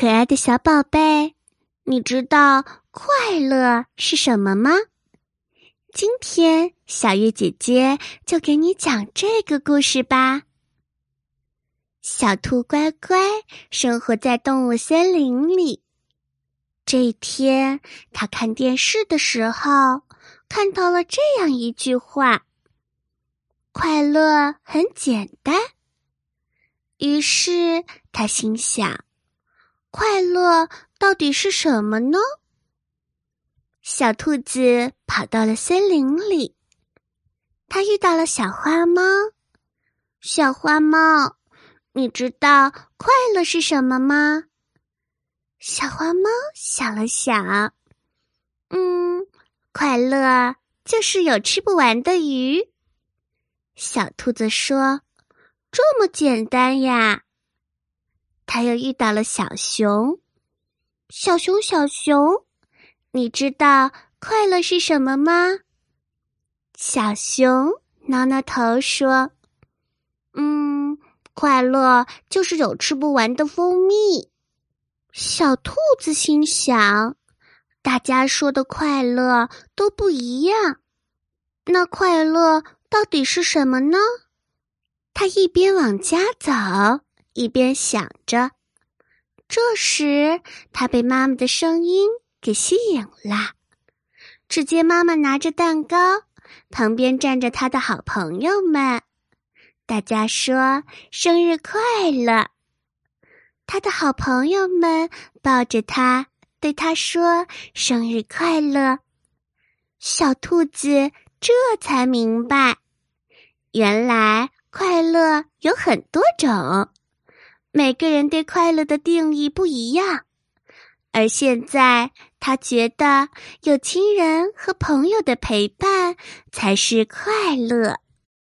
可爱的小宝贝，你知道快乐是什么吗？今天小月姐姐就给你讲这个故事吧。小兔乖乖生活在动物森林里。这一天，他看电视的时候，看到了这样一句话：“快乐很简单。”于是他心想。快乐到底是什么呢？小兔子跑到了森林里，它遇到了小花猫。小花猫，你知道快乐是什么吗？小花猫想了想，嗯，快乐就是有吃不完的鱼。小兔子说：“这么简单呀。”他又遇到了小熊，小熊，小熊，你知道快乐是什么吗？小熊挠挠头说：“嗯，快乐就是有吃不完的蜂蜜。”小兔子心想：“大家说的快乐都不一样，那快乐到底是什么呢？”他一边往家走。一边想着，这时他被妈妈的声音给吸引了。只见妈妈拿着蛋糕，旁边站着他的好朋友们，大家说生日快乐。他的好朋友们抱着他，对他说生日快乐。小兔子这才明白，原来快乐有很多种。每个人对快乐的定义不一样，而现在他觉得有亲人和朋友的陪伴才是快乐。